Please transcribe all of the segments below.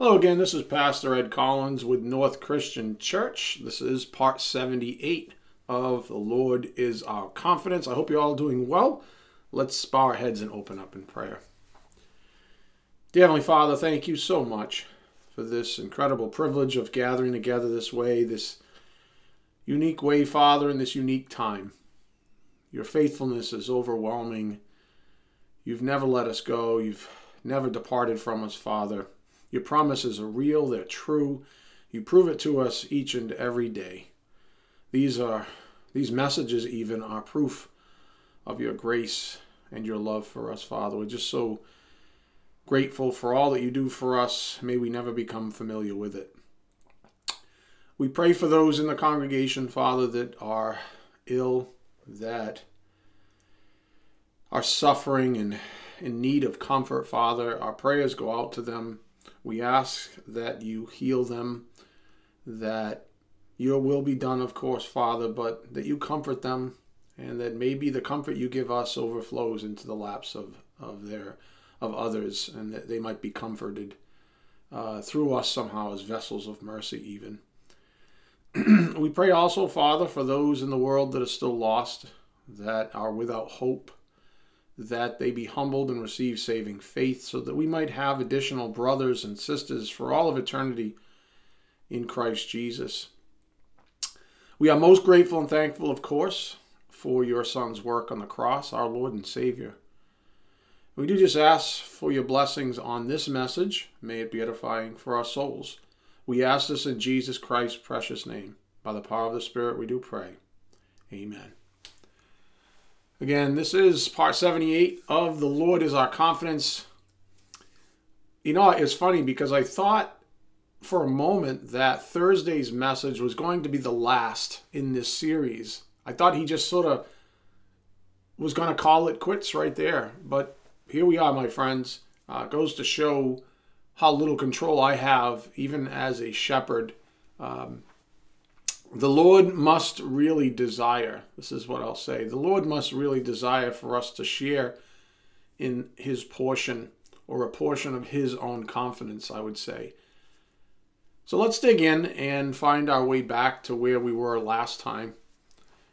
Hello again, this is Pastor Ed Collins with North Christian Church. This is part 78 of The Lord is Our Confidence. I hope you're all doing well. Let's bow our heads and open up in prayer. Dear Heavenly Father, thank you so much for this incredible privilege of gathering together this way, this unique way, Father, in this unique time. Your faithfulness is overwhelming. You've never let us go. You've never departed from us, Father. Your promises are real, they're true. You prove it to us each and every day. These are these messages even are proof of your grace and your love for us, Father. We're just so grateful for all that you do for us. May we never become familiar with it. We pray for those in the congregation, Father, that are ill, that are suffering and in need of comfort, Father. Our prayers go out to them. We ask that you heal them, that your will be done, of course, Father, but that you comfort them, and that maybe the comfort you give us overflows into the laps of, of their of others, and that they might be comforted uh, through us somehow as vessels of mercy, even. we pray also, Father, for those in the world that are still lost, that are without hope, that they be humbled and receive saving faith, so that we might have additional brothers and sisters for all of eternity in Christ Jesus. We are most grateful and thankful, of course, for your Son's work on the cross, our Lord and Savior. We do just ask for your blessings on this message. May it be edifying for our souls. We ask this in Jesus Christ's precious name. By the power of the Spirit, we do pray. Amen. Again, this is part 78 of The Lord is Our Confidence. You know, it's funny because I thought for a moment that Thursday's message was going to be the last in this series. I thought he just sort of was going to call it quits right there. But here we are, my friends. Uh, goes to show how little control I have, even as a shepherd. Um, the Lord must really desire, this is what I'll say, the Lord must really desire for us to share in his portion or a portion of his own confidence, I would say. So let's dig in and find our way back to where we were last time.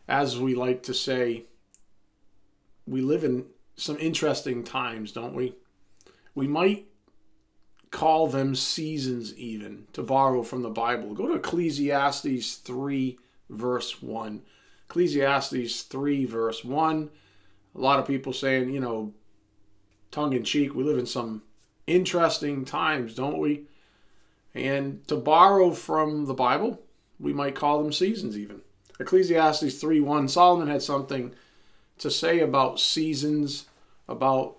As we like to say, we live in some interesting times, don't we? We might call them seasons, even to borrow from the Bible. Go to Ecclesiastes 3, verse 1. Ecclesiastes 3, verse 1. A lot of people saying, you know, tongue in cheek, we live in some interesting times, don't we? And to borrow from the Bible, we might call them seasons, even. Ecclesiastes 3 1, Solomon had something to say about seasons, about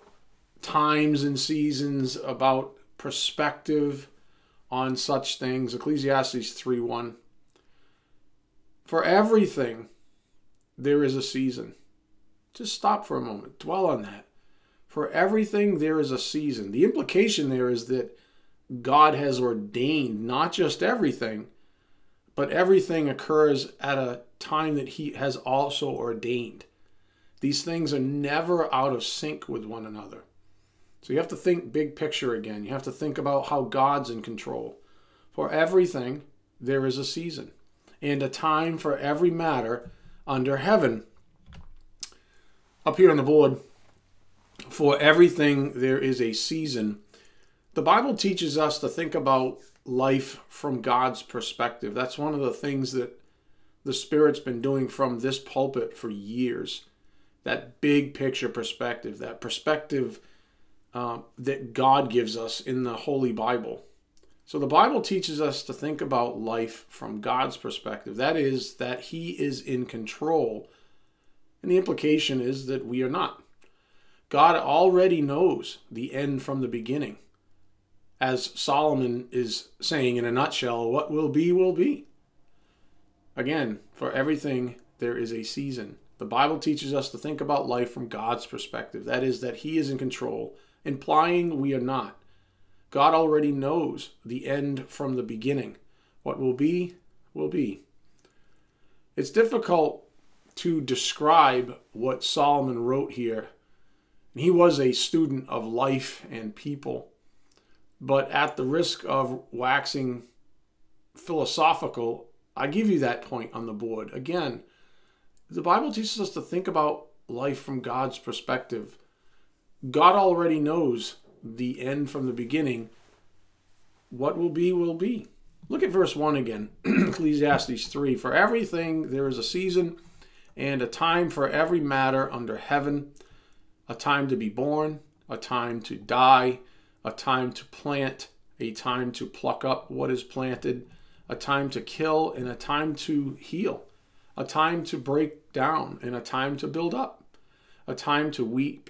times and seasons, about perspective on such things. Ecclesiastes 3 1. For everything, there is a season. Just stop for a moment, dwell on that. For everything, there is a season. The implication there is that God has ordained not just everything, but everything occurs at a time that He has also ordained. These things are never out of sync with one another. So you have to think big picture again. You have to think about how God's in control. For everything, there is a season and a time for every matter under heaven. Up here on the board, for everything, there is a season. The Bible teaches us to think about life from God's perspective. That's one of the things that the Spirit's been doing from this pulpit for years. That big picture perspective, that perspective uh, that God gives us in the Holy Bible. So the Bible teaches us to think about life from God's perspective. That is, that He is in control. And the implication is that we are not. God already knows the end from the beginning. As Solomon is saying in a nutshell, what will be, will be. Again, for everything, there is a season. The Bible teaches us to think about life from God's perspective. That is, that He is in control implying we are not. God already knows the end from the beginning. What will be, will be. It's difficult to describe what Solomon wrote here. He was a student of life and people. But at the risk of waxing philosophical, I give you that point on the board. Again, the Bible teaches us to think about life from God's perspective. God already knows the end from the beginning. What will be, will be. Look at verse 1 again, Ecclesiastes 3. For everything there is a season and a time for every matter under heaven, a time to be born, a time to die, a time to plant, a time to pluck up what is planted, a time to kill, and a time to heal, a time to break down, and a time to build up, a time to weep,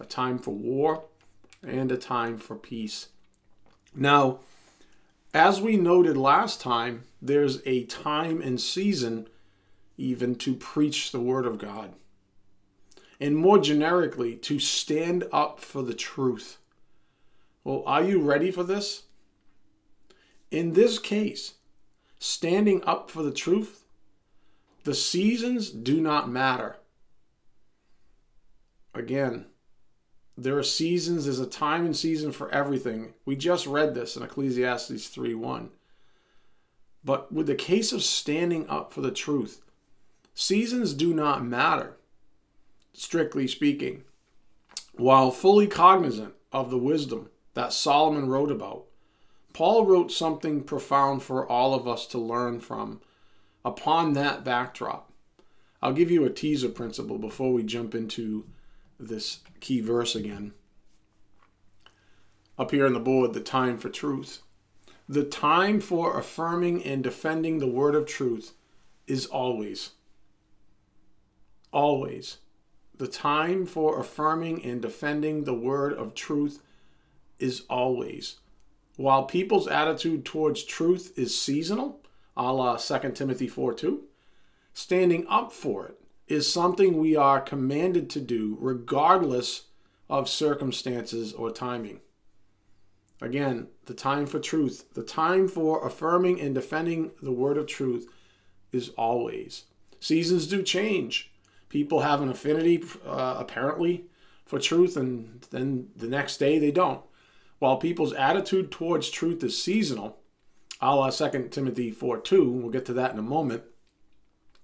a time for war and a time for peace. Now, as we noted last time, there's a time and season even to preach the Word of God. And more generically, to stand up for the truth. Well, are you ready for this? In this case, standing up for the truth, the seasons do not matter. Again, there are seasons, there's a time and season for everything. We just read this in Ecclesiastes 3 1. But with the case of standing up for the truth, seasons do not matter, strictly speaking. While fully cognizant of the wisdom that Solomon wrote about, Paul wrote something profound for all of us to learn from upon that backdrop. I'll give you a teaser principle before we jump into this key verse again. Up here on the board, the time for truth. The time for affirming and defending the word of truth is always. Always. The time for affirming and defending the word of truth is always. While people's attitude towards truth is seasonal, a la 2 Timothy 4 2, standing up for it is something we are commanded to do regardless of circumstances or timing. Again, the time for truth, the time for affirming and defending the word of truth is always. Seasons do change. People have an affinity, uh, apparently, for truth, and then the next day they don't. While people's attitude towards truth is seasonal, a la 2 Timothy 4 2, we'll get to that in a moment,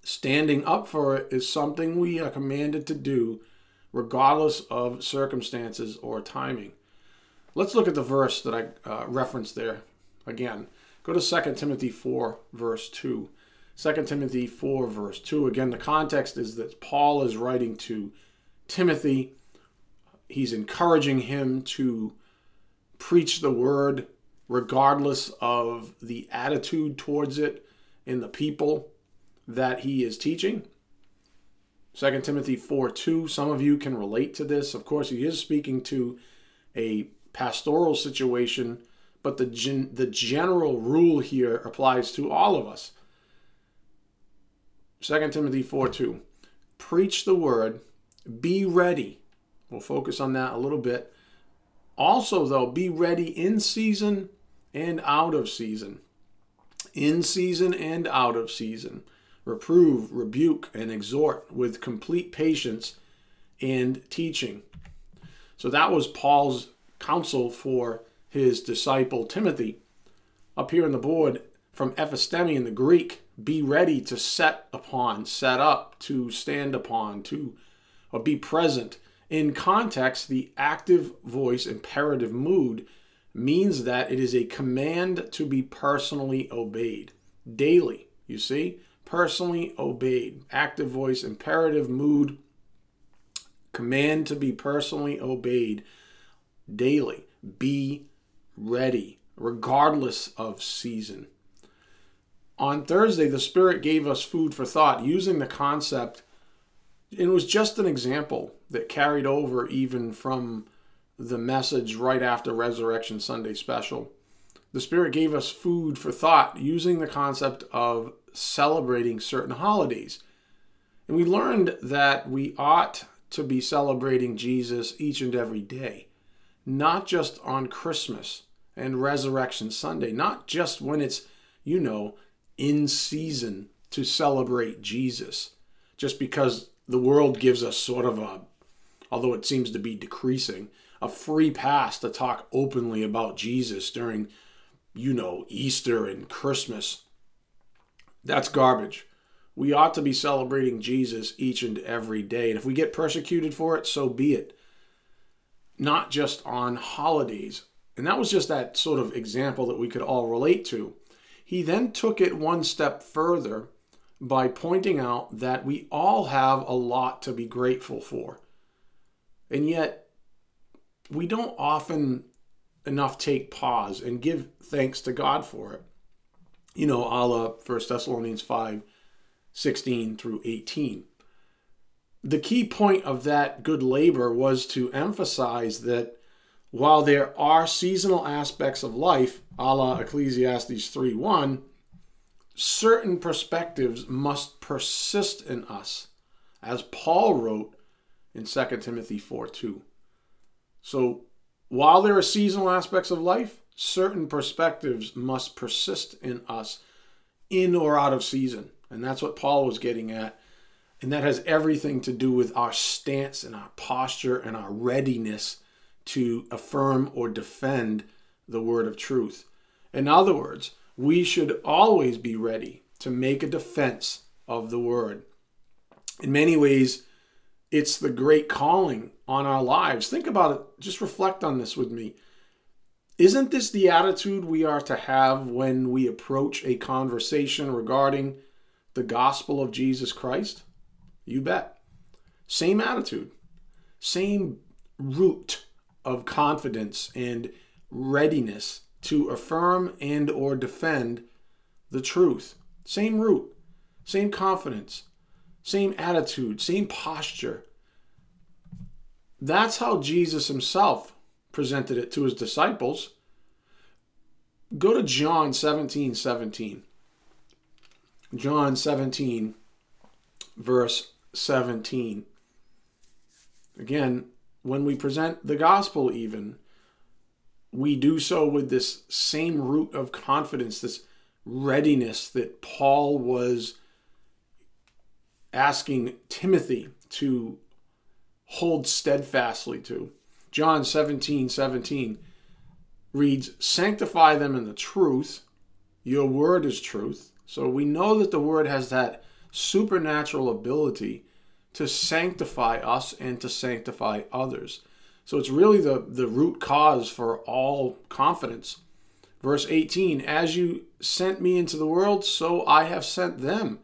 Standing up for it is something we are commanded to do regardless of circumstances or timing. Let's look at the verse that I uh, referenced there again. Go to 2 Timothy 4, verse 2. 2 Timothy 4, verse 2. Again, the context is that Paul is writing to Timothy. He's encouraging him to preach the word regardless of the attitude towards it in the people that he is teaching. 2 Timothy 4 2, some of you can relate to this. Of course, he is speaking to a pastoral situation, but the, gen- the general rule here applies to all of us. 2 Timothy 4 2, preach the word, be ready. We'll focus on that a little bit. Also, though, be ready in season and out of season. In season and out of season reprove, rebuke, and exhort with complete patience and teaching. So that was Paul's counsel for his disciple Timothy. Up here on the board from ephistemi in the Greek, be ready to set upon, set up, to stand upon, to or be present. In context, the active voice imperative mood means that it is a command to be personally obeyed daily. You see? Personally obeyed. Active voice, imperative mood, command to be personally obeyed daily. Be ready, regardless of season. On Thursday, the Spirit gave us food for thought using the concept. It was just an example that carried over even from the message right after Resurrection Sunday special. the Spirit gave us food for thought using the concept of celebrating certain holidays. And we learned that we ought to be celebrating Jesus each and every day, not just on Christmas and Resurrection Sunday, not just when it's, you know, in season to celebrate Jesus, just because the world gives us sort of a, although it seems to be decreasing, a free pass to talk openly about Jesus during, you know, Easter and Christmas. That's garbage. We ought to be celebrating Jesus each and every day. And if we get persecuted for it, so be it. Not just on holidays. And that was just that sort of example that we could all relate to. He then took it one step further by pointing out that we all have a lot to be grateful for. And yet, we don't often enough take pause and give thanks to God for it. You know, a la 1 Thessalonians 5 16 through 18. The key point of that good labor was to emphasize that while there are seasonal aspects of life, a la Ecclesiastes 3 1, certain perspectives must persist in us, as Paul wrote in 2 Timothy 4 2. So while there are seasonal aspects of life, certain perspectives must persist in us in or out of season. And that's what Paul was getting at. And that has everything to do with our stance and our posture and our readiness to affirm or defend the word of truth. In other words, we should always be ready to make a defense of the word. In many ways, it's the great calling on our lives. Think about it, just reflect on this with me. Isn't this the attitude we are to have when we approach a conversation regarding the gospel of Jesus Christ? You bet. Same attitude, same root of confidence and readiness to affirm and or defend the truth. Same root, same confidence, same attitude, same posture. That's how Jesus himself presented it to his disciples. Go to John 17 17. John 17, verse 17. Again, when we present the gospel, even, we do so with this same root of confidence, this readiness that Paul was asking Timothy to hold steadfastly to. John 17 17 reads, Sanctify them in the truth. Your word is truth. So we know that the word has that supernatural ability to sanctify us and to sanctify others. So it's really the, the root cause for all confidence. Verse 18 As you sent me into the world, so I have sent them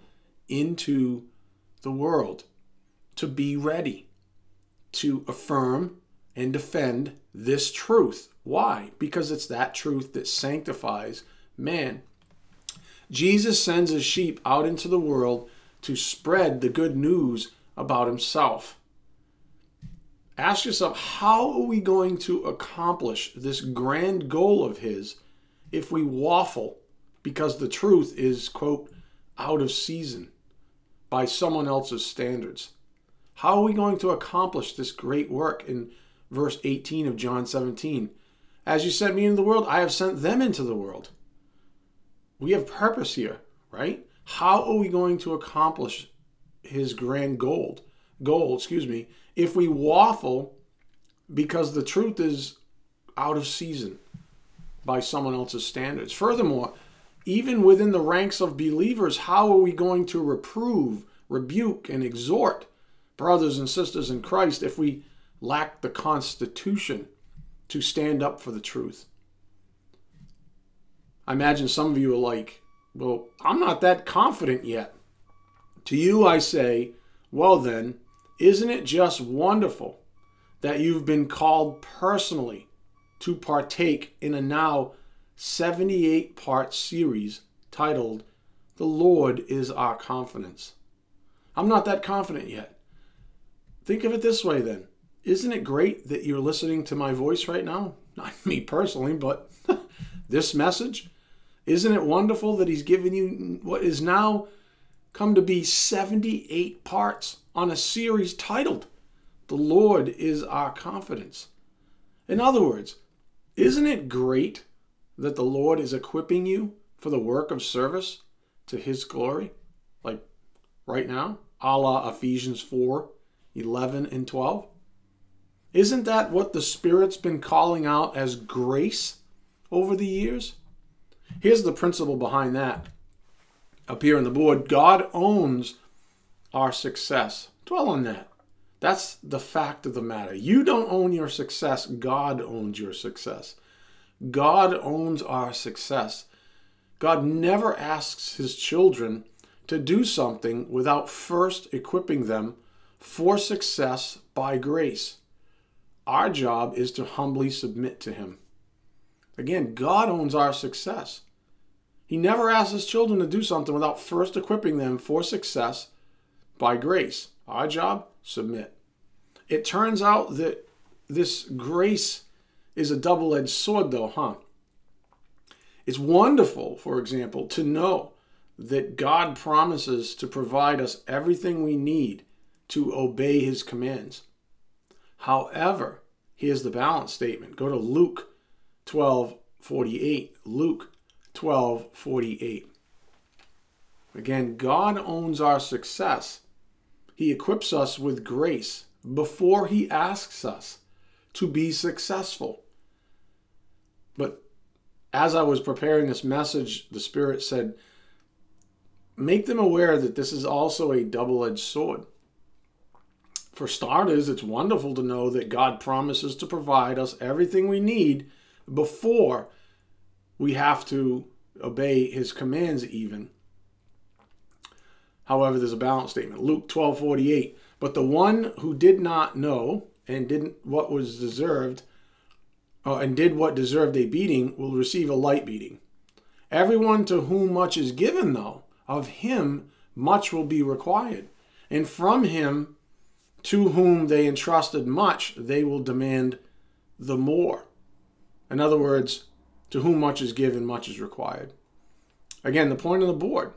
into the world to be ready to affirm and defend this truth. Why? Because it's that truth that sanctifies man. Jesus sends his sheep out into the world to spread the good news about himself. Ask yourself, how are we going to accomplish this grand goal of his if we waffle because the truth is, quote, out of season by someone else's standards? How are we going to accomplish this great work in verse 18 of John 17? As you sent me into the world, I have sent them into the world. We have purpose here, right? How are we going to accomplish his grand goal? Goal, excuse me, if we waffle because the truth is out of season by someone else's standards. Furthermore, even within the ranks of believers, how are we going to reprove, rebuke, and exhort brothers and sisters in Christ if we lack the constitution to stand up for the truth? I imagine some of you are like, well, I'm not that confident yet. To you, I say, well, then, isn't it just wonderful that you've been called personally to partake in a now 78 part series titled, The Lord is Our Confidence? I'm not that confident yet. Think of it this way then. Isn't it great that you're listening to my voice right now? Not me personally, but this message? Isn't it wonderful that He's given you what is now come to be 78 parts on a series titled The Lord is Our Confidence? In other words, isn't it great that the Lord is equipping you for the work of service to His glory? Like right now, a la Ephesians 4 11 and 12? Isn't that what the Spirit's been calling out as grace over the years? Here's the principle behind that. Up here on the board, God owns our success. Dwell on that. That's the fact of the matter. You don't own your success, God owns your success. God owns our success. God never asks his children to do something without first equipping them for success by grace. Our job is to humbly submit to him. Again, God owns our success. He never asks his children to do something without first equipping them for success by grace. Our job, submit. It turns out that this grace is a double edged sword, though, huh? It's wonderful, for example, to know that God promises to provide us everything we need to obey his commands. However, here's the balance statement. Go to Luke 12 48. Luke 12 48. Again, God owns our success. He equips us with grace before He asks us to be successful. But as I was preparing this message, the Spirit said, make them aware that this is also a double edged sword. For starters, it's wonderful to know that God promises to provide us everything we need before we have to obey his commands, even. However, there's a balance statement. Luke 12 48. But the one who did not know and didn't what was deserved uh, and did what deserved a beating will receive a light beating. Everyone to whom much is given, though, of him much will be required. And from him to whom they entrusted much, they will demand the more. In other words, to whom much is given, much is required. Again, the point on the board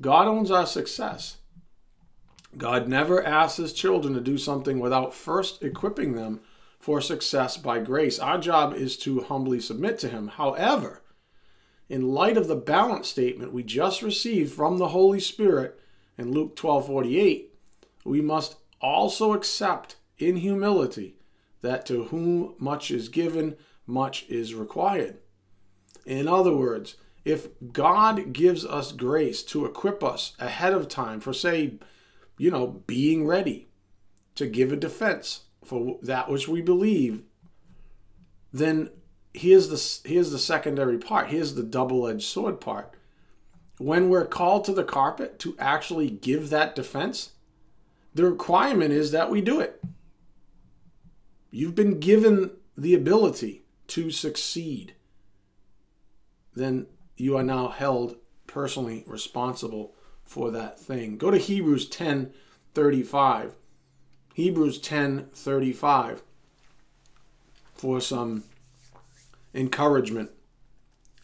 God owns our success. God never asks his children to do something without first equipping them for success by grace. Our job is to humbly submit to him. However, in light of the balance statement we just received from the Holy Spirit in Luke 12 48, we must also accept in humility that to whom much is given, much is required. In other words, if God gives us grace to equip us ahead of time for, say, you know, being ready to give a defense for that which we believe, then here's the here's the secondary part. Here's the double-edged sword part. When we're called to the carpet to actually give that defense, the requirement is that we do it. You've been given the ability to succeed. Then you are now held personally responsible for that thing. Go to Hebrews 10 35. Hebrews 10 35 for some encouragement.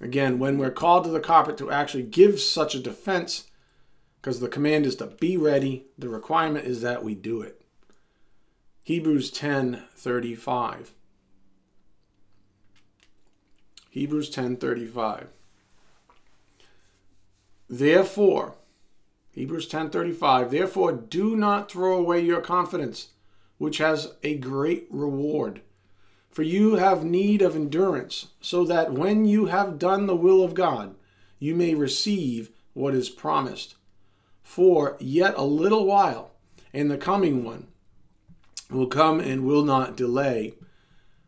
Again, when we're called to the carpet to actually give such a defense, because the command is to be ready. The requirement is that we do it. Hebrews 10:35. Hebrews 10:35. Therefore, Hebrews 10:35, therefore do not throw away your confidence, which has a great reward. For you have need of endurance, so that when you have done the will of God, you may receive what is promised. For yet a little while, and the coming one will come and will not delay.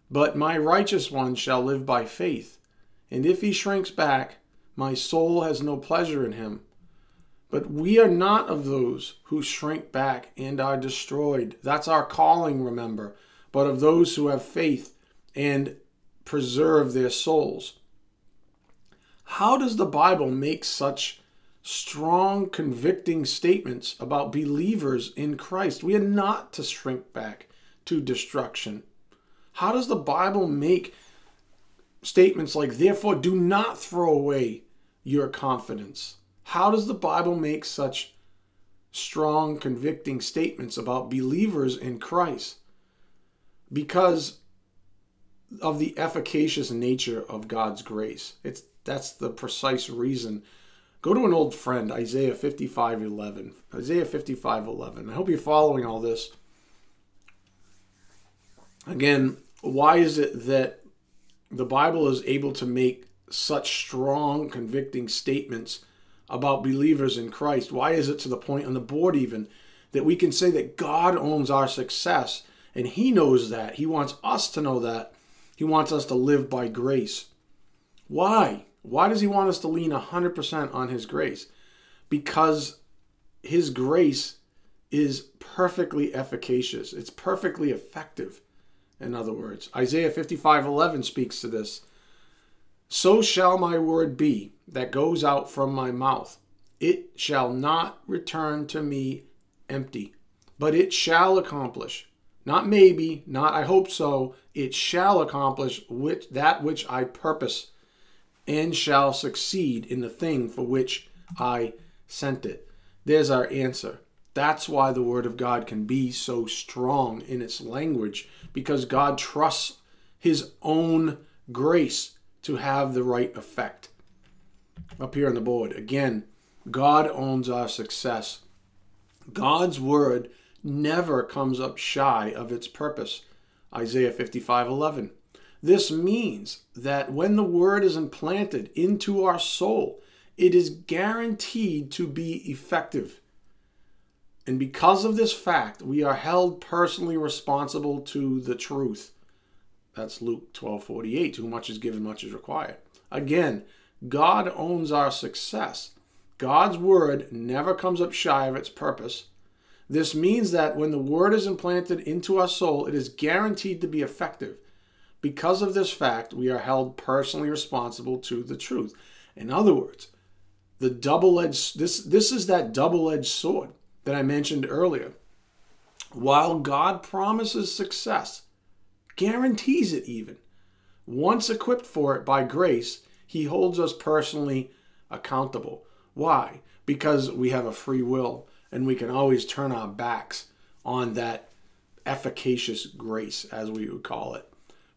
But my righteous one shall live by faith. And if he shrinks back, my soul has no pleasure in him. But we are not of those who shrink back and are destroyed. That's our calling, remember. But of those who have faith and preserve their souls. How does the Bible make such strong, convicting statements about believers in Christ. We are not to shrink back to destruction. How does the Bible make statements like, therefore, do not throw away your confidence. How does the Bible make such strong, convicting statements about believers in Christ? Because of the efficacious nature of God's grace. It's that's the precise reason. Go to an old friend, Isaiah 55 11. Isaiah 55 11. I hope you're following all this. Again, why is it that the Bible is able to make such strong, convicting statements about believers in Christ? Why is it to the point on the board, even, that we can say that God owns our success and He knows that? He wants us to know that. He wants us to live by grace. Why? Why does He want us to lean 100% on His grace? Because His grace is perfectly efficacious, it's perfectly effective in other words. Isaiah 55:11 speaks to this. So shall my word be that goes out from my mouth. It shall not return to me empty, but it shall accomplish. Not maybe, not I hope so, it shall accomplish which, that which I purpose and shall succeed in the thing for which I sent it. There's our answer. That's why the Word of God can be so strong in its language, because God trusts His own grace to have the right effect. Up here on the board, again, God owns our success. God's Word never comes up shy of its purpose. Isaiah 55 11. This means that when the Word is implanted into our soul, it is guaranteed to be effective. And because of this fact, we are held personally responsible to the truth. That's Luke 12 48. Too much is given, much is required. Again, God owns our success. God's word never comes up shy of its purpose. This means that when the word is implanted into our soul, it is guaranteed to be effective. Because of this fact, we are held personally responsible to the truth. In other words, the double-edged this this is that double-edged sword that I mentioned earlier. While God promises success, guarantees it even, once equipped for it by grace, He holds us personally accountable. Why? Because we have a free will and we can always turn our backs on that efficacious grace, as we would call it.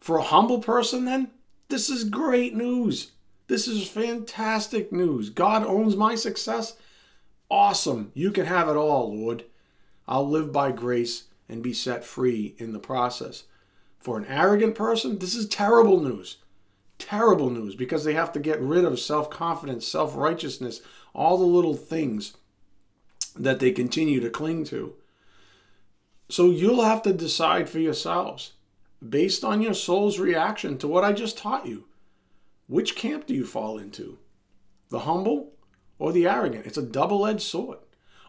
For a humble person, then, this is great news. This is fantastic news. God owns my success Awesome. You can have it all, Lord. I'll live by grace and be set free in the process. For an arrogant person, this is terrible news. Terrible news because they have to get rid of self confidence, self righteousness, all the little things that they continue to cling to. So you'll have to decide for yourselves, based on your soul's reaction to what I just taught you, which camp do you fall into? The humble or the arrogant. It's a double edged sword.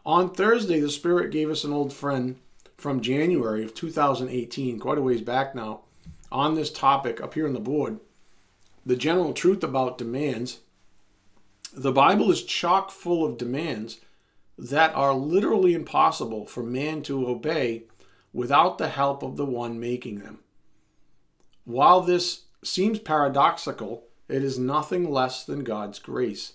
On Thursday, the Spirit gave us an old friend from January of 2018, quite a ways back now, on this topic up here on the board. The general truth about demands. The Bible is chock full of demands that are literally impossible for man to obey without the help of the one making them. While this seems paradoxical, it is nothing less than God's grace.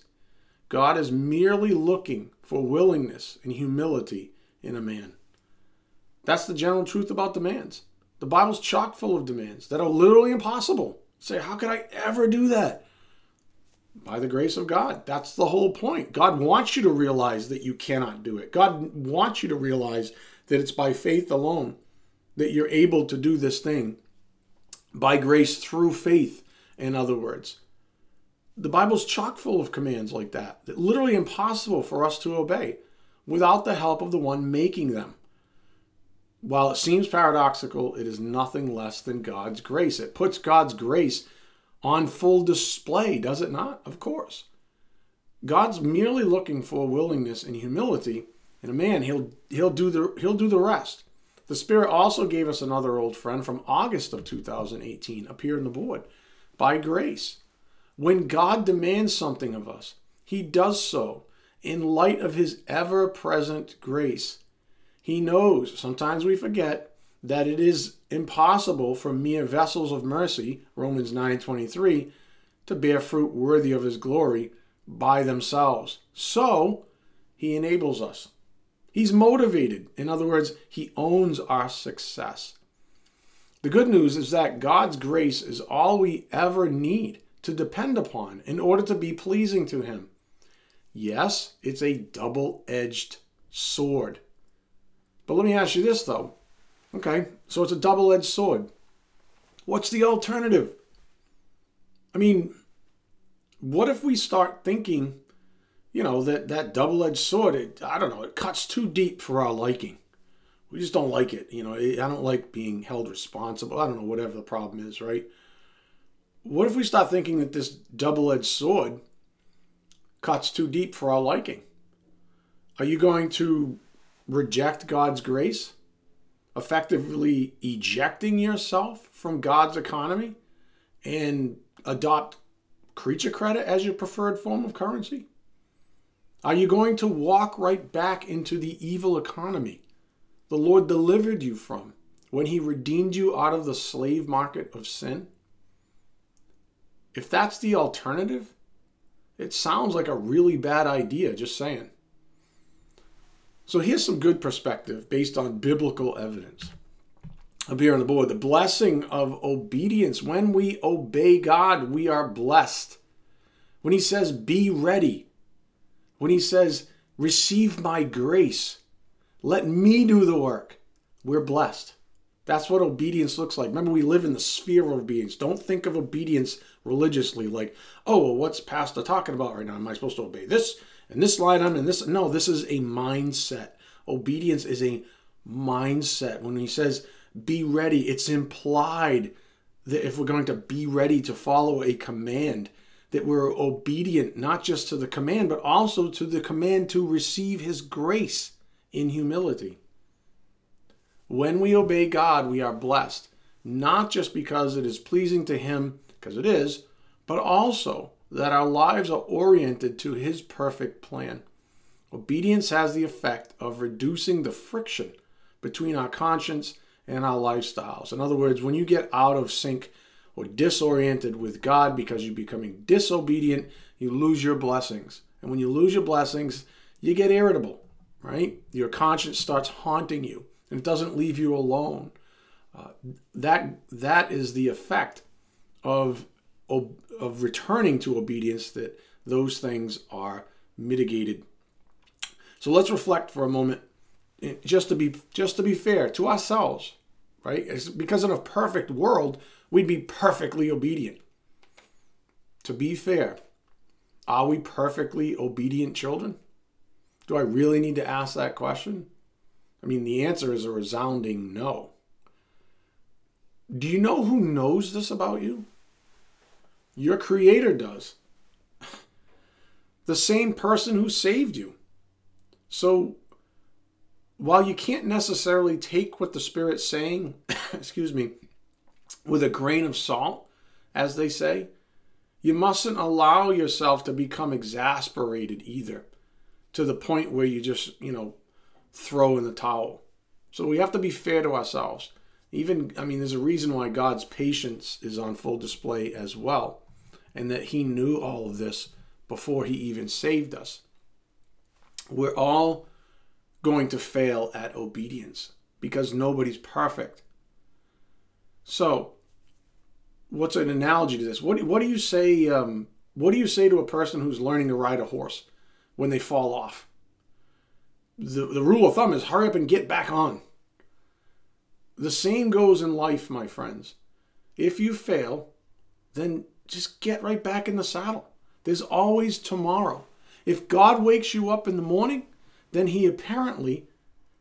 God is merely looking for willingness and humility in a man. That's the general truth about demands. The Bible's chock full of demands that are literally impossible. Say, how could I ever do that? By the grace of God. That's the whole point. God wants you to realize that you cannot do it. God wants you to realize that it's by faith alone that you're able to do this thing. By grace through faith, in other words. The Bible's chock full of commands like that, that literally impossible for us to obey without the help of the one making them. While it seems paradoxical, it is nothing less than God's grace. It puts God's grace on full display, does it not? Of course. God's merely looking for willingness and humility in a man. He'll he'll do the he'll do the rest. The Spirit also gave us another old friend from August of 2018 up here in the board by grace. When God demands something of us, He does so in light of His ever present grace. He knows, sometimes we forget, that it is impossible for mere vessels of mercy, Romans 9:23, to bear fruit worthy of his glory by themselves. So, he enables us. He's motivated. In other words, he owns our success. The good news is that God's grace is all we ever need to depend upon in order to be pleasing to him. Yes, it's a double-edged sword. But let me ask you this though. Okay, so it's a double edged sword. What's the alternative? I mean, what if we start thinking, you know, that that double edged sword, it, I don't know, it cuts too deep for our liking. We just don't like it. You know, I don't like being held responsible. I don't know, whatever the problem is, right? What if we start thinking that this double edged sword cuts too deep for our liking? Are you going to reject God's grace? effectively ejecting yourself from God's economy and adopt creature credit as your preferred form of currency? Are you going to walk right back into the evil economy the Lord delivered you from when He redeemed you out of the slave market of sin? If that's the alternative, it sounds like a really bad idea, just saying. So here's some good perspective based on biblical evidence. Up here on the board, the blessing of obedience. When we obey God, we are blessed. When He says, be ready, when He says, receive my grace, let me do the work, we're blessed. That's what obedience looks like. Remember, we live in the sphere of obedience. Don't think of obedience religiously like, oh, well, what's Pastor talking about right now? Am I supposed to obey this? and this line I'm in this. No, this is a mindset. Obedience is a mindset. When he says be ready, it's implied that if we're going to be ready to follow a command, that we're obedient not just to the command, but also to the command to receive his grace in humility. When we obey God, we are blessed, not just because it is pleasing to him, because it is, but also that our lives are oriented to His perfect plan. Obedience has the effect of reducing the friction between our conscience and our lifestyles. In other words, when you get out of sync or disoriented with God because you're becoming disobedient, you lose your blessings. And when you lose your blessings, you get irritable, right? Your conscience starts haunting you and it doesn't leave you alone. Uh, that that is the effect of of returning to obedience that those things are mitigated. So let's reflect for a moment, eh, just to be just to be fair to ourselves, right? It's because in a perfect world, we'd be perfectly obedient. To be fair, are we perfectly obedient children? Do I really need to ask that question? I mean, the answer is a resounding no. Do you know who knows this about you? Your Creator does. The same person who saved you. So while you can't necessarily take what the Spirit's saying, excuse me, with a grain of salt, as they say, you mustn't allow yourself to become exasperated either to the point where you just, you know, throw in the towel. So we have to be fair to ourselves. Even, I mean, there's a reason why God's patience is on full display as well and that He knew all of this before He even saved us. We're all going to fail at obedience because nobody's perfect. So, what's an analogy to this? What, what do you say? Um, what do you say to a person who's learning to ride a horse when they fall off? The, the rule of thumb is hurry up and get back on. The same goes in life, my friends. If you fail, then just get right back in the saddle. There's always tomorrow. If God wakes you up in the morning, then he apparently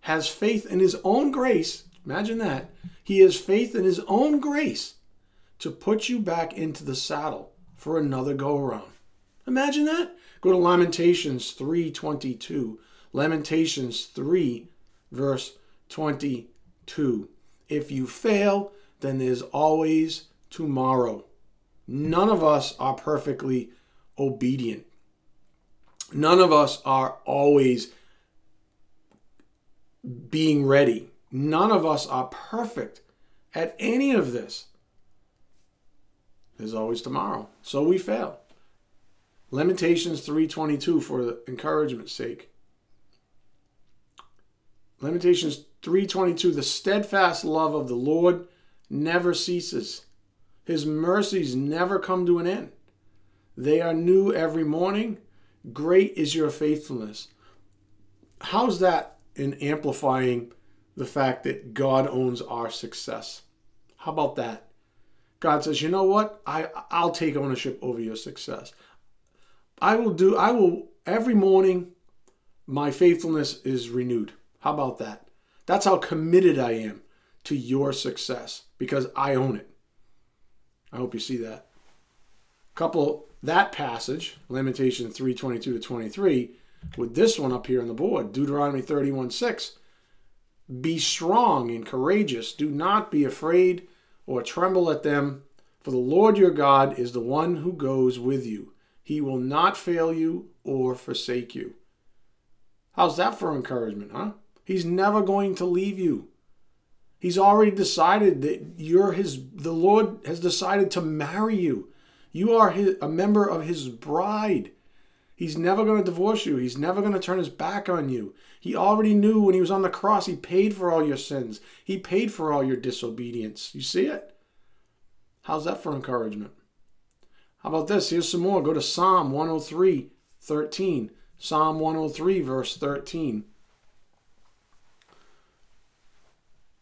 has faith in his own grace. Imagine that. He has faith in his own grace to put you back into the saddle for another go around. Imagine that. Go to Lamentations 3:22. Lamentations 3 verse 22. If you fail, then there's always tomorrow. None of us are perfectly obedient. None of us are always being ready None of us are perfect at any of this. There's always tomorrow. So we fail. Lamentations 3:22 for the encouragement's sake. Lamentations 3:22 The steadfast love of the Lord never ceases. His mercies never come to an end. They are new every morning. Great is your faithfulness. How's that in amplifying the fact that God owns our success? How about that? God says, "You know what? I I'll take ownership over your success. I will do I will every morning my faithfulness is renewed. How about that? That's how committed I am to your success because I own it. I hope you see that. Couple that passage, Lamentation 3:22 to 23, with this one up here on the board, Deuteronomy 31 6. Be strong and courageous. Do not be afraid or tremble at them, for the Lord your God is the one who goes with you. He will not fail you or forsake you. How's that for encouragement, huh? He's never going to leave you. He's already decided that you're his the Lord has decided to marry you. You are his, a member of his bride. He's never going to divorce you. He's never going to turn his back on you. He already knew when he was on the cross, he paid for all your sins. He paid for all your disobedience. You see it? How's that for encouragement? How about this? Here's some more. Go to Psalm 103, 13. Psalm 103, verse 13.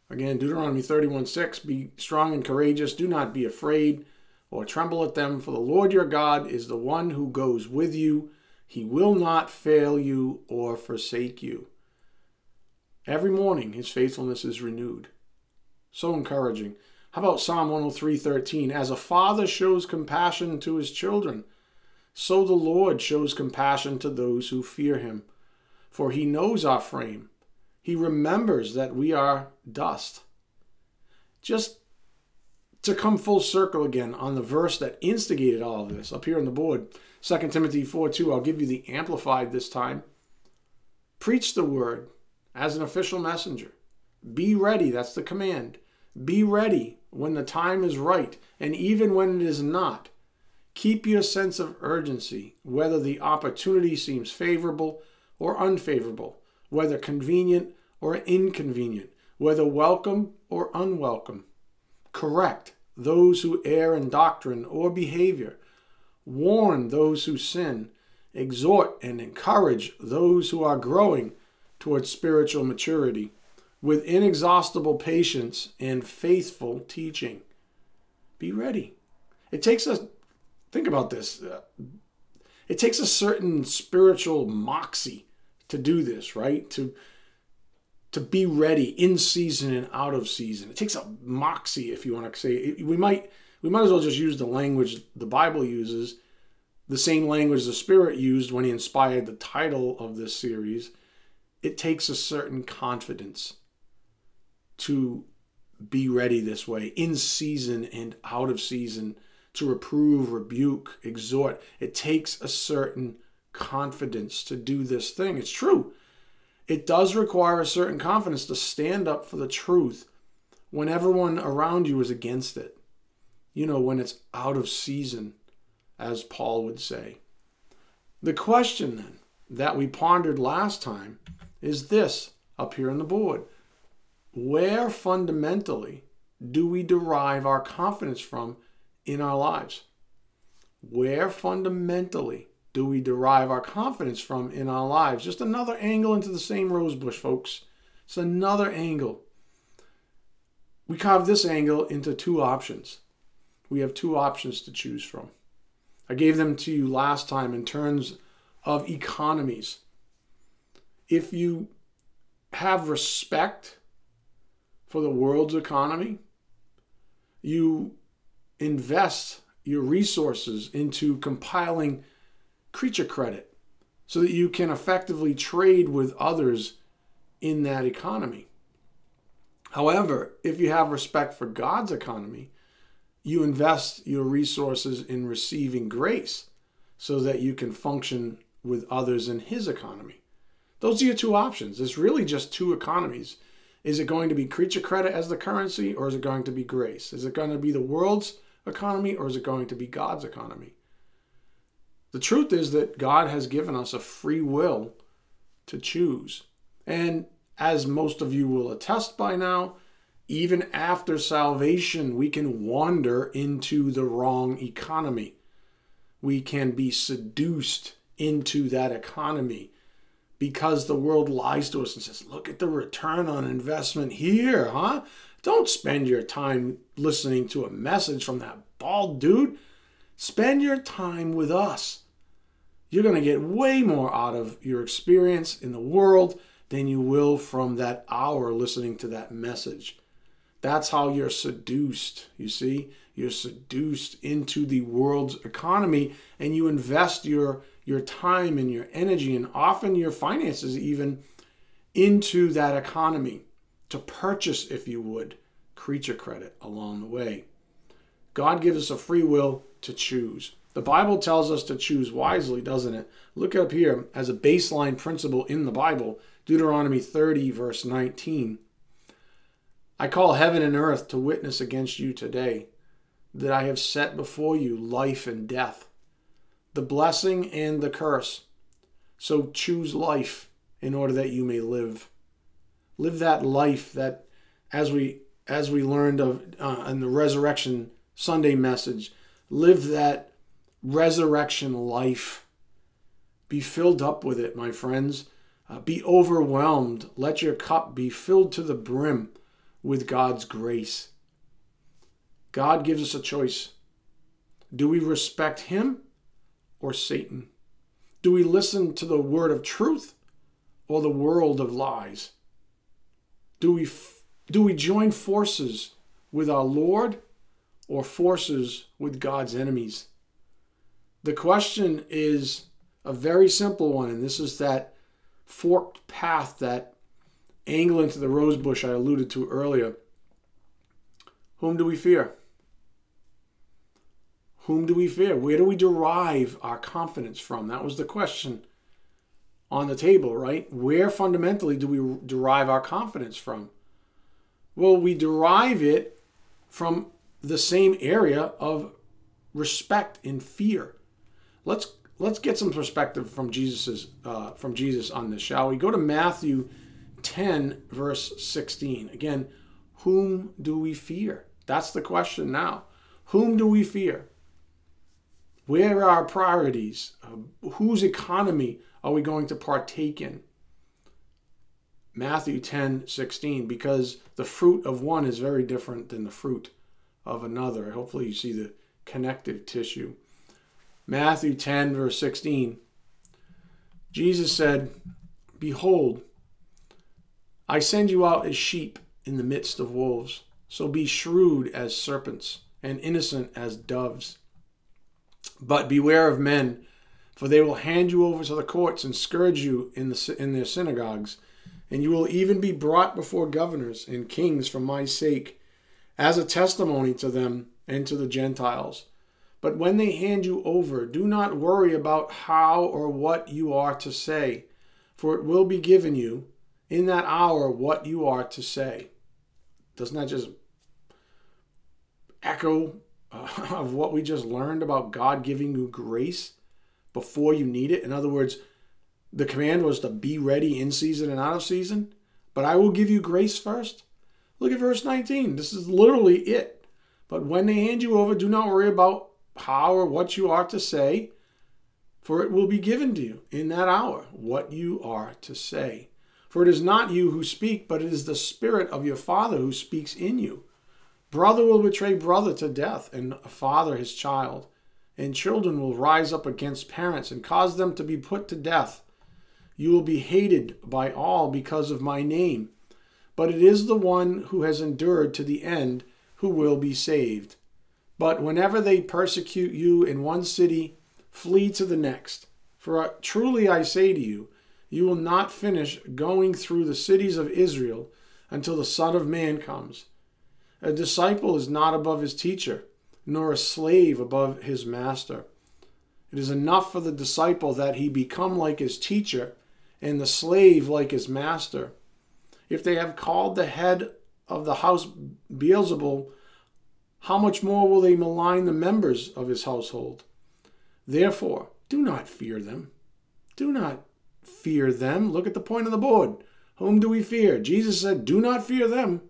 Again, Deuteronomy 31 6 Be strong and courageous, do not be afraid or tremble at them, for the Lord your God is the one who goes with you. He will not fail you or forsake you. Every morning his faithfulness is renewed. So encouraging. How about Psalm 103:13? As a father shows compassion to his children, so the Lord shows compassion to those who fear him. For he knows our frame he remembers that we are dust. Just to come full circle again on the verse that instigated all of this up here on the board 2 timothy 4 2 i'll give you the amplified this time preach the word as an official messenger be ready that's the command be ready when the time is right and even when it is not keep your sense of urgency whether the opportunity seems favorable or unfavorable whether convenient or inconvenient, whether welcome or unwelcome. Correct those who err in doctrine or behavior. Warn those who sin. Exhort and encourage those who are growing towards spiritual maturity with inexhaustible patience and faithful teaching. Be ready. It takes a, think about this, uh, it takes a certain spiritual moxie to do this, right? To to be ready in season and out of season. It takes a moxie, if you want to say. It. We might we might as well just use the language the Bible uses, the same language the Spirit used when He inspired the title of this series. It takes a certain confidence to be ready this way, in season and out of season, to reprove, rebuke, exhort. It takes a certain confidence to do this thing. It's true. It does require a certain confidence to stand up for the truth when everyone around you is against it. You know, when it's out of season, as Paul would say. The question then that we pondered last time is this up here on the board Where fundamentally do we derive our confidence from in our lives? Where fundamentally do we derive our confidence from in our lives? Just another angle into the same rosebush, folks. It's another angle. We carve this angle into two options. We have two options to choose from. I gave them to you last time in terms of economies. If you have respect for the world's economy, you invest your resources into compiling creature credit so that you can effectively trade with others in that economy. However, if you have respect for God's economy, you invest your resources in receiving grace so that you can function with others in His economy. Those are your two options. It's really just two economies. Is it going to be creature credit as the currency or is it going to be grace? Is it going to be the world's economy or is it going to be God's economy? The truth is that God has given us a free will to choose. And as most of you will attest by now, even after salvation, we can wander into the wrong economy. We can be seduced into that economy because the world lies to us and says, look at the return on investment here, huh? Don't spend your time listening to a message from that bald dude. Spend your time with us. You're going to get way more out of your experience in the world than you will from that hour listening to that message. That's how you're seduced, you see? You're seduced into the world's economy and you invest your your time and your energy and often your finances even into that economy to purchase if you would creature credit along the way. God gives us a free will to choose. The Bible tells us to choose wisely, doesn't it? Look up here as a baseline principle in the Bible, Deuteronomy 30 verse 19. I call heaven and earth to witness against you today that I have set before you life and death, the blessing and the curse. So choose life in order that you may live. Live that life that, as we as we learned of uh, in the resurrection Sunday message, live that resurrection life. Be filled up with it, my friends. Uh, be overwhelmed. Let your cup be filled to the brim with God's grace. God gives us a choice. Do we respect Him or Satan? Do we listen to the word of truth or the world of lies? Do we, do we join forces with our Lord or forces with God's enemies? The question is a very simple one, and this is that forked path that angle into the rose bush I alluded to earlier. Whom do we fear? Whom do we fear? Where do we derive our confidence from? That was the question on the table, right? Where fundamentally do we derive our confidence from? Well, we derive it from the same area of respect and fear. Let's let's get some perspective from Jesus's uh, from Jesus on this, shall we? Go to Matthew 10, verse 16. Again, whom do we fear? That's the question now. Whom do we fear? Where are our priorities? Uh, whose economy are we going to partake in? Matthew 10, 16, because the fruit of one is very different than the fruit of another. Hopefully, you see the connective tissue. Matthew 10, verse 16. Jesus said, Behold, I send you out as sheep in the midst of wolves. So be shrewd as serpents and innocent as doves. But beware of men, for they will hand you over to the courts and scourge you in, the, in their synagogues, and you will even be brought before governors and kings for my sake, as a testimony to them and to the Gentiles. But when they hand you over, do not worry about how or what you are to say, for it will be given you in that hour what you are to say. Doesn't that just echo uh, of what we just learned about God giving you grace before you need it? In other words, the command was to be ready in season and out of season, but I will give you grace first. Look at verse 19. This is literally it. But when they hand you over, do not worry about how or what you are to say, for it will be given to you in that hour what you are to say. For it is not you who speak, but it is the Spirit of your Father who speaks in you. Brother will betray brother to death, and father his child. And children will rise up against parents and cause them to be put to death. You will be hated by all because of my name. But it is the one who has endured to the end who will be saved. But whenever they persecute you in one city, flee to the next. For uh, truly I say to you, you will not finish going through the cities of Israel until the Son of Man comes. A disciple is not above his teacher, nor a slave above his master. It is enough for the disciple that he become like his teacher, and the slave like his master. if they have called the head of the house Beelzebul, how much more will they malign the members of his household? Therefore, do not fear them. Do not fear them. Look at the point of the board. Whom do we fear? Jesus said, Do not fear them.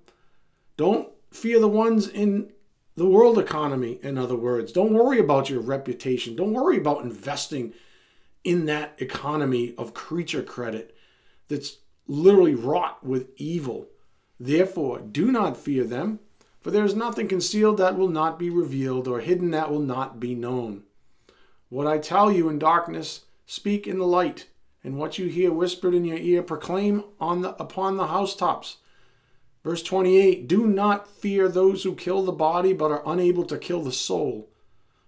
Don't fear the ones in the world economy, in other words. Don't worry about your reputation. Don't worry about investing in that economy of creature credit that's literally wrought with evil. Therefore, do not fear them, for there is nothing concealed that will not be revealed, or hidden that will not be known. What I tell you in darkness, speak in the light, and what you hear whispered in your ear, proclaim on the, upon the housetops. Verse 28 Do not fear those who kill the body, but are unable to kill the soul,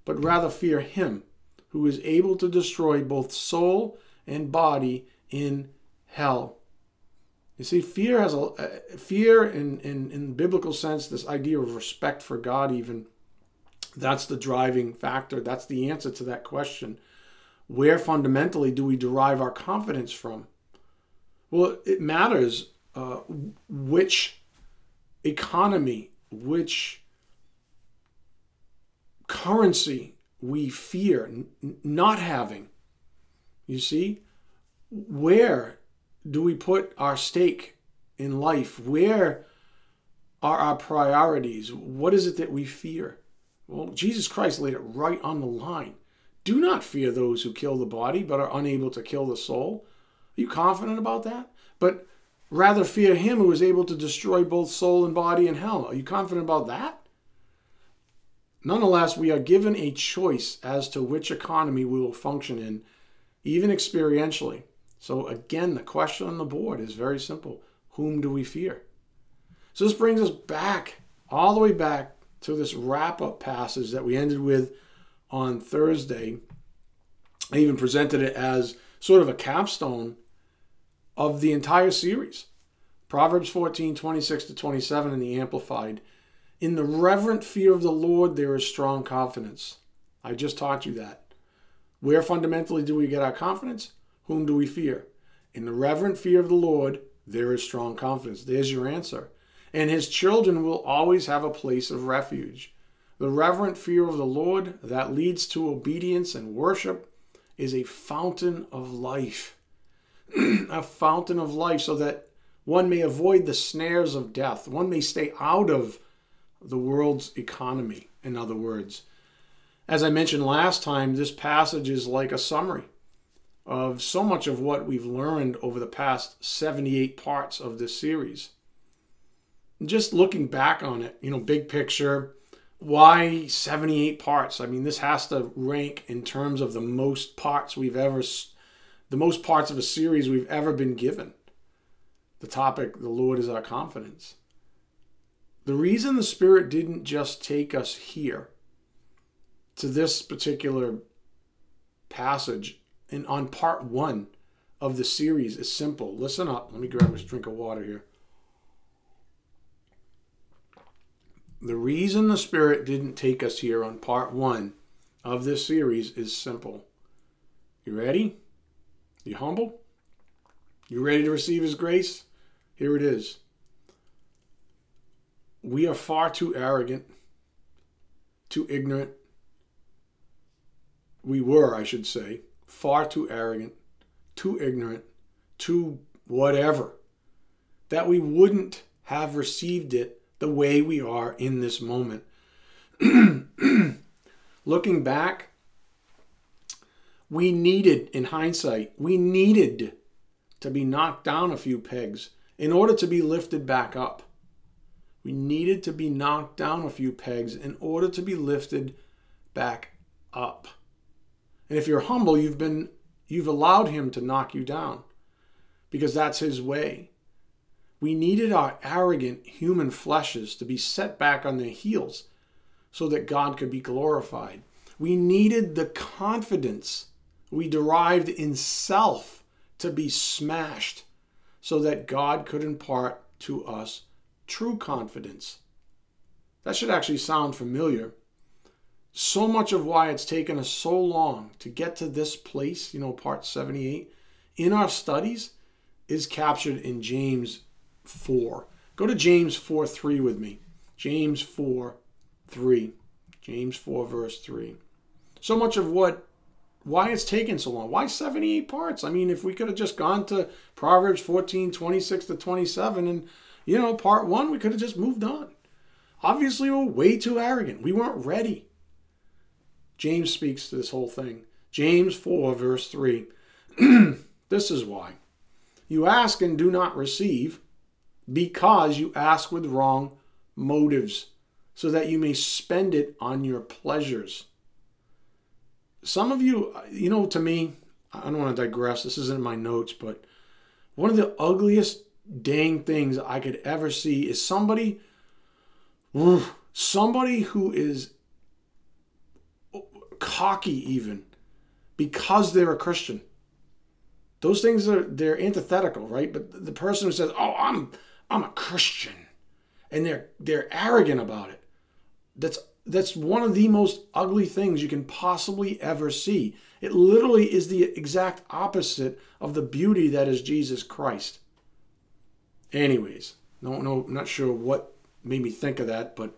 but rather fear him who is able to destroy both soul and body in hell. You see, fear has a uh, fear in, in in biblical sense, this idea of respect for God, even that's the driving factor. That's the answer to that question. Where fundamentally do we derive our confidence from? Well, it matters uh, which economy, which currency we fear n- not having. You see, where do we put our stake in life? Where are our priorities? What is it that we fear? Well, Jesus Christ laid it right on the line. Do not fear those who kill the body but are unable to kill the soul. Are you confident about that? But rather fear him who is able to destroy both soul and body in hell. Are you confident about that? Nonetheless, we are given a choice as to which economy we will function in, even experientially. So, again, the question on the board is very simple Whom do we fear? So, this brings us back, all the way back to this wrap up passage that we ended with on Thursday. I even presented it as sort of a capstone of the entire series. Proverbs 14, 26 to 27 in the Amplified. In the reverent fear of the Lord, there is strong confidence. I just taught you that. Where fundamentally do we get our confidence? Whom do we fear? In the reverent fear of the Lord, there is strong confidence. There's your answer. And his children will always have a place of refuge. The reverent fear of the Lord that leads to obedience and worship is a fountain of life. a fountain of life so that one may avoid the snares of death. One may stay out of the world's economy, in other words. As I mentioned last time, this passage is like a summary of so much of what we've learned over the past 78 parts of this series. Just looking back on it, you know, big picture, why 78 parts? I mean, this has to rank in terms of the most parts we've ever, the most parts of a series we've ever been given. The topic, the Lord is our confidence. The reason the Spirit didn't just take us here to this particular passage and on part one of the series is simple. Listen up. Let me grab a drink of water here. The reason the Spirit didn't take us here on part one of this series is simple. You ready? You humble? You ready to receive His grace? Here it is we are far too arrogant, too ignorant. We were, I should say, far too arrogant, too ignorant, too whatever, that we wouldn't have received it the way we are in this moment. Looking back, we needed, in hindsight, we needed to be knocked down a few pegs in order to be lifted back up. We needed to be knocked down a few pegs in order to be lifted back up. And if you're humble, you've been you've allowed him to knock you down because that's his way. We needed our arrogant human fleshes to be set back on their heels so that God could be glorified. We needed the confidence we derived in self to be smashed so that God could impart to us true confidence. That should actually sound familiar. So much of why it's taken us so long to get to this place, you know, part 78, in our studies is captured in James 4. Go to James 4 3 with me. James 4 3. James 4, verse 3. So much of what, why it's taken so long. Why 78 parts? I mean, if we could have just gone to Proverbs 14, 26 to 27, and, you know, part one, we could have just moved on. Obviously, we we're way too arrogant. We weren't ready. James speaks to this whole thing. James 4, verse 3. this is why. You ask and do not receive because you ask with wrong motives, so that you may spend it on your pleasures. Some of you, you know, to me, I don't want to digress, this isn't in my notes, but one of the ugliest dang things I could ever see is somebody, somebody who is cocky even because they're a Christian. Those things are they're antithetical, right? But the person who says, "Oh, I'm I'm a Christian," and they're they're arrogant about it. That's that's one of the most ugly things you can possibly ever see. It literally is the exact opposite of the beauty that is Jesus Christ. Anyways, no, no, not sure what made me think of that, but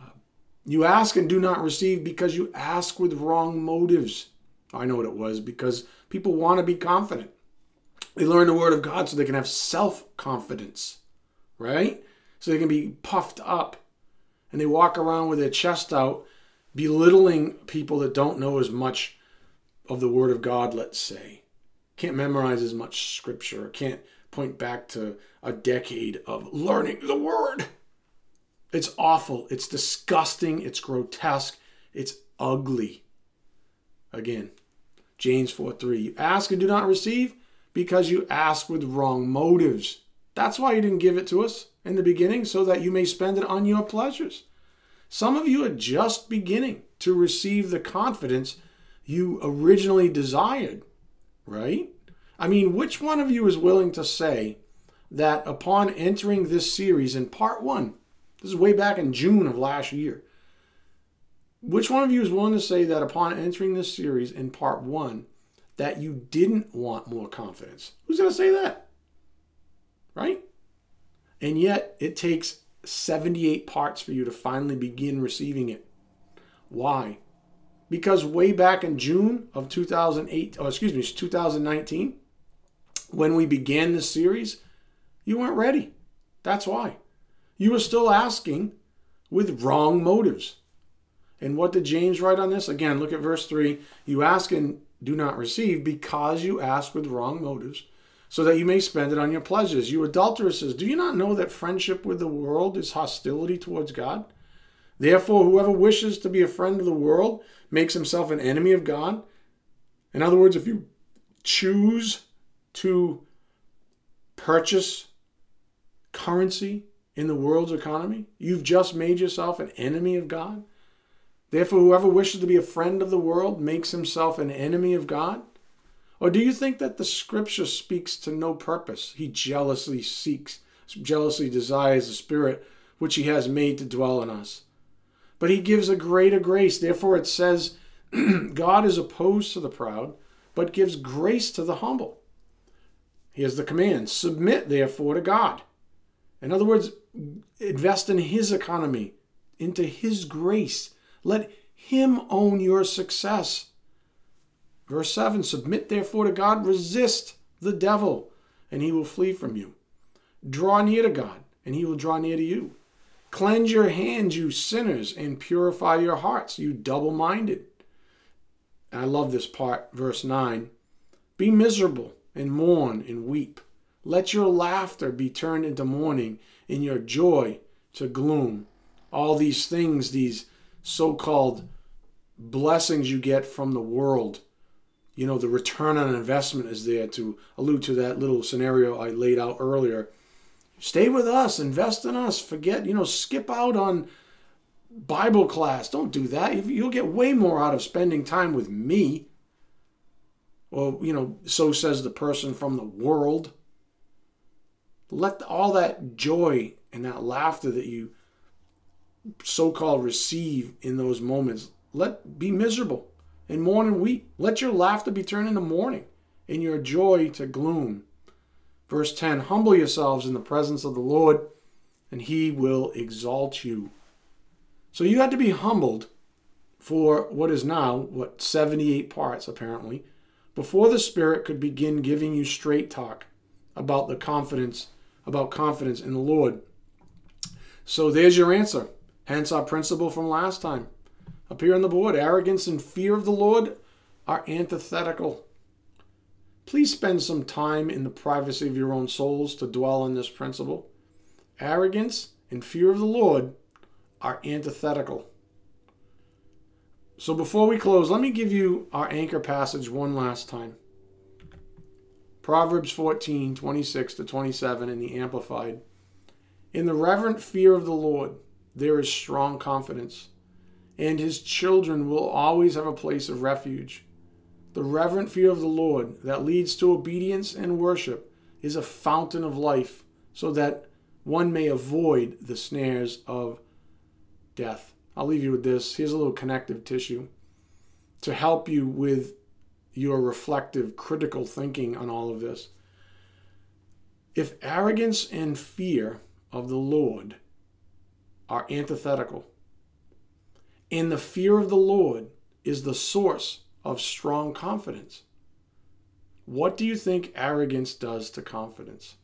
uh, you ask and do not receive because you ask with wrong motives. I know what it was because people want to be confident. They learn the word of God so they can have self confidence, right? So they can be puffed up and they walk around with their chest out, belittling people that don't know as much of the word of God, let's say. Can't memorize as much scripture, can't point back to a decade of learning the word. It's awful. It's disgusting. It's grotesque. It's ugly. Again, James 4 3. You ask and do not receive because you ask with wrong motives. That's why you didn't give it to us in the beginning, so that you may spend it on your pleasures. Some of you are just beginning to receive the confidence you originally desired, right? I mean, which one of you is willing to say that upon entering this series in part one, this is way back in June of last year, which one of you is willing to say that upon entering this series in part one, that you didn't want more confidence? Who's going to say that? Right? And yet, it takes 78 parts for you to finally begin receiving it. Why? Because way back in June of 2008, oh, excuse me, 2019, when we began this series, you weren't ready. That's why. You were still asking with wrong motives. And what did James write on this? Again, look at verse 3. You ask and do not receive because you ask with wrong motives, so that you may spend it on your pleasures. You adulteresses, do you not know that friendship with the world is hostility towards God? Therefore, whoever wishes to be a friend of the world makes himself an enemy of God. In other words, if you choose to purchase currency in the world's economy, you've just made yourself an enemy of God. Therefore, whoever wishes to be a friend of the world makes himself an enemy of God? Or do you think that the scripture speaks to no purpose? He jealously seeks, jealously desires the spirit which he has made to dwell in us. But he gives a greater grace. Therefore, it says, God is opposed to the proud, but gives grace to the humble. Here's the command Submit, therefore, to God. In other words, invest in his economy, into his grace let him own your success. Verse 7 Submit therefore to God, resist the devil, and he will flee from you. Draw near to God, and he will draw near to you. Cleanse your hands, you sinners, and purify your hearts, you double minded. I love this part, verse 9. Be miserable and mourn and weep. Let your laughter be turned into mourning, and your joy to gloom. All these things, these so called blessings you get from the world. You know, the return on investment is there to allude to that little scenario I laid out earlier. Stay with us, invest in us, forget, you know, skip out on Bible class. Don't do that. You'll get way more out of spending time with me. Well, you know, so says the person from the world. Let all that joy and that laughter that you so-called receive in those moments let be miserable and mourn and weep let your laughter be turned into mourning and your joy to gloom Verse 10 Humble yourselves in the presence of the Lord, and he will exalt you. So you had to be humbled for what is now, what, 78 parts apparently, before the Spirit could begin giving you straight talk about the confidence, about confidence in the Lord. So there's your answer. Hence our principle from last time. Here on the board, arrogance and fear of the Lord are antithetical. Please spend some time in the privacy of your own souls to dwell on this principle. Arrogance and fear of the Lord are antithetical. So before we close, let me give you our anchor passage one last time. Proverbs 14, 26 to 27 in the Amplified. In the reverent fear of the Lord, there is strong confidence, and his children will always have a place of refuge. The reverent fear of the Lord that leads to obedience and worship is a fountain of life, so that one may avoid the snares of death. I'll leave you with this. Here's a little connective tissue to help you with your reflective, critical thinking on all of this. If arrogance and fear of the Lord are antithetical, and the fear of the Lord is the source of strong confidence. What do you think arrogance does to confidence?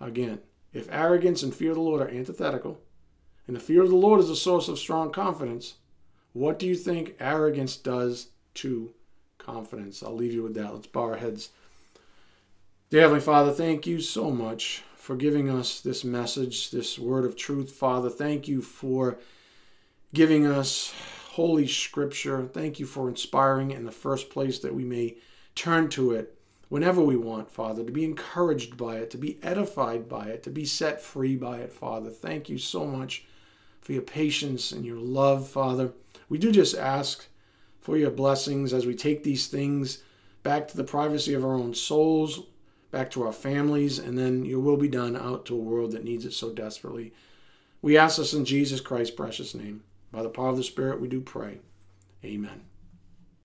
Again, if arrogance and fear of the Lord are antithetical, and the fear of the Lord is the source of strong confidence, what do you think arrogance does to confidence? I'll leave you with that. Let's bow our heads. Dear Heavenly Father, thank you so much for giving us this message, this word of truth, Father. Thank you for giving us Holy Scripture. Thank you for inspiring in the first place that we may turn to it whenever we want, Father, to be encouraged by it, to be edified by it, to be set free by it, Father. Thank you so much for your patience and your love, Father. We do just ask for your blessings as we take these things back to the privacy of our own souls, back to our families, and then your will be done out to a world that needs it so desperately. We ask this in Jesus Christ's precious name. By the power of the Spirit, we do pray. Amen.